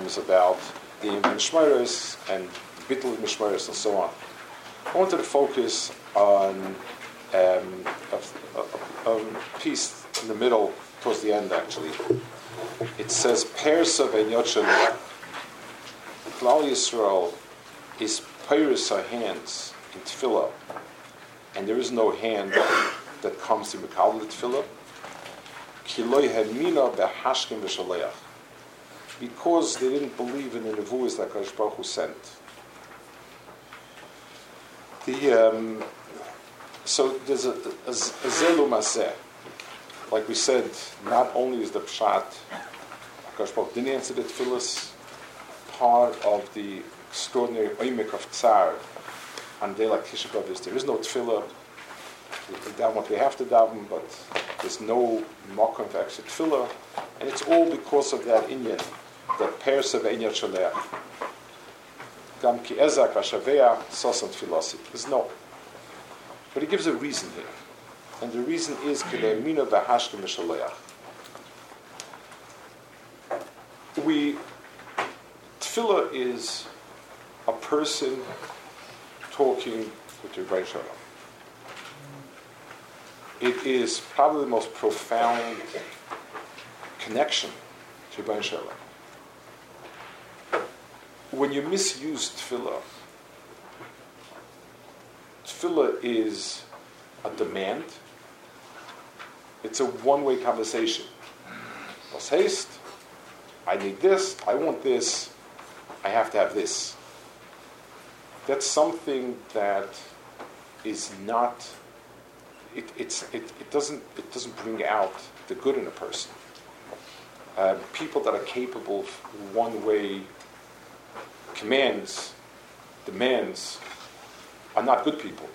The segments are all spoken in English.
time is about the Mishmaris and Bittul Mishmeres and so on. I wanted to focus on um, a, a, a, piece in the middle, towards the end actually. It says, Persa v'nyotshel Klal Yisrael is Pyrus our hands in tefillah, and there is no hand that comes to Mikal tefillah. Kiloi hemina behashkim v'shaleach. Because they didn't believe in the nevuahs that Kadosh Baruch Hu sent. The, um, so there's a, a, a zelu maseh. Like we said, not only is the pshat, Kadosh Baruch didn't answer the tefillahs, part of the extraordinary oimik of tsar on a day is there is no tefillah. We daven what we have to daven, but there's no makom for extra tefillah, and it's all because of that inyan, of enyat shaleach. Gam ki ezak vashavea sosan tefilasi. There's no. But he gives a reason here, and the reason is kilemina v'hashkem v'shaleach. We tefillah is a person talking with your brain Shalom. It is probably the most profound connection to Rebbein Shalom. When you misuse tefillah, tefillah is a demand. It's a one-way conversation. What's haste? I need this. I want this. I have to have this. That's something that is not. It, it's, it, it, doesn't, it doesn't bring out the good in a person. Uh, people that are capable of one way commands, demands, are not good people.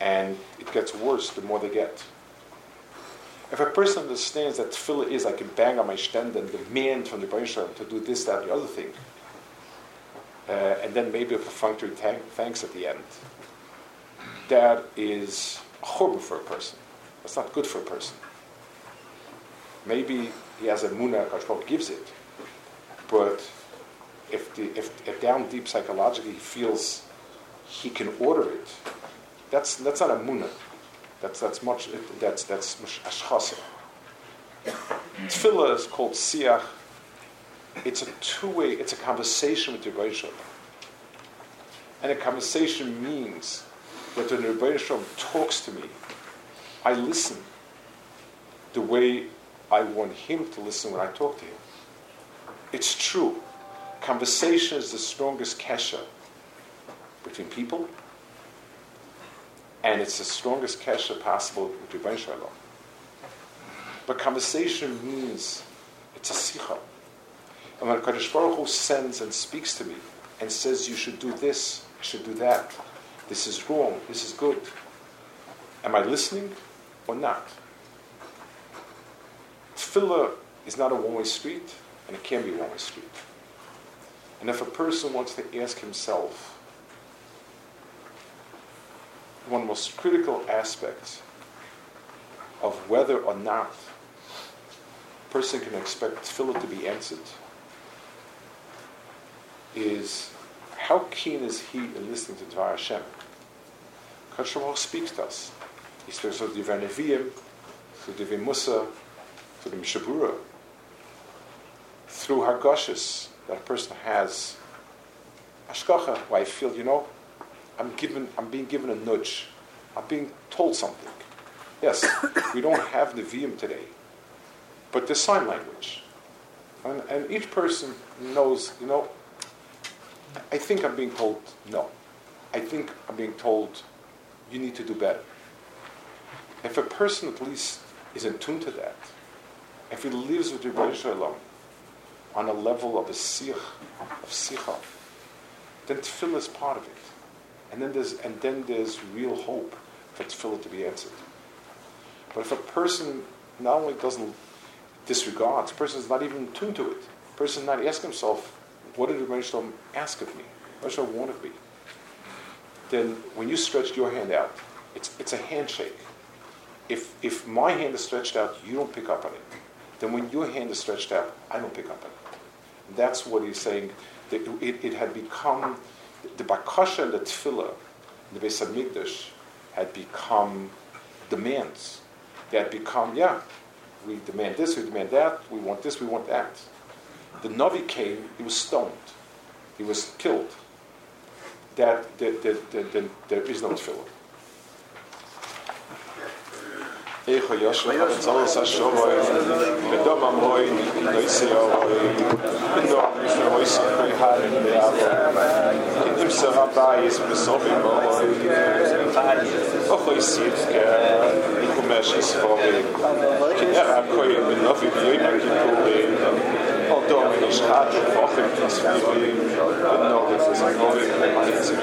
And it gets worse the more they get. If a person understands that tefillah is I can bang on my stand and demand from the Baruch to do this, that, the other thing, uh, and then maybe a perfunctory thank, thanks at the end. That is horrible for a person. That's not good for a person. Maybe he has a munah, Kashmir gives it, but if, if, down deep psychologically he feels he can order it, that's, that's not a munah. That's, that's much, that's, that's ashchasa. Tefillah is called siach, it's a two-way, it's a conversation with the Rebbe And a conversation means that when the Rebbe talks to me, I listen the way I want him to listen when I talk to him. It's true. Conversation is the strongest kesha between people, and it's the strongest kesha possible with Ribbono Shel Olam. But conversation means it's a sikha. And when Kadosh Baruch Hu sends and speaks to me and says, you should do this, you should do that, this is wrong, this is good, am I listening or not? Tefillah is not a one-way street, and it can be a one-way street. And if a person wants to ask himself, one of the most critical aspects of whether or not a person can expect tefillah to be answered is how keen is he in listening to Dvar Hashem? Kadosh speaks to us. He speaks through Divrei Nevi'im, through Divrei Musa, through the Mishabura, through Hargoshes that a person has. Ashkacha, where I feel, you know, I'm given, I'm being given a nudge. I'm being told something. Yes, we don't have Nevi'im today, but there's sign language. And, and each person knows, you know, I think I'm being told no. I think I'm being told you need to do better. If a person at least is in tune to that, if he lives with Ribbono Shel Olam on a level of a sikh, of sikha, then tefillah is part of it. And then there's and then there's real hope for tefillah to be answered. But if a person not only doesn't disregard, the person is not even tuned to it, the person not asking himself, what did Ribbono Shel Olam ask of me? Ribbono Shel Olam want of me? Then when you stretch your hand out, it's, it's a handshake. If, if my hand is stretched out, you don't pick up on it. Then when your hand is stretched out, I don't pick up it. That's what he's saying. It, it had become, the Bakasha and the Tefillah, the Beis HaMikdash, had become demands. They had become, yeah, we demand this, we demand that, we want this, we want that. The Navi came, he was stoned, he was killed. That, that, that, that, that there is no tefillah. איך יאש, צונסע שוב, בדום מוי, די דייסה אוי, די פוטנט, די נישט רויס קוי האר אין די אדער, די צעראפאר איז מוסם, מוי, אין פאר, אויכעסיץ, קע די קומעשס פאבל, איך קוין נופי גיינקי פול, אויטגאנגער שארט, צו פעריי, אנדערט איז מאנגער מאניסיק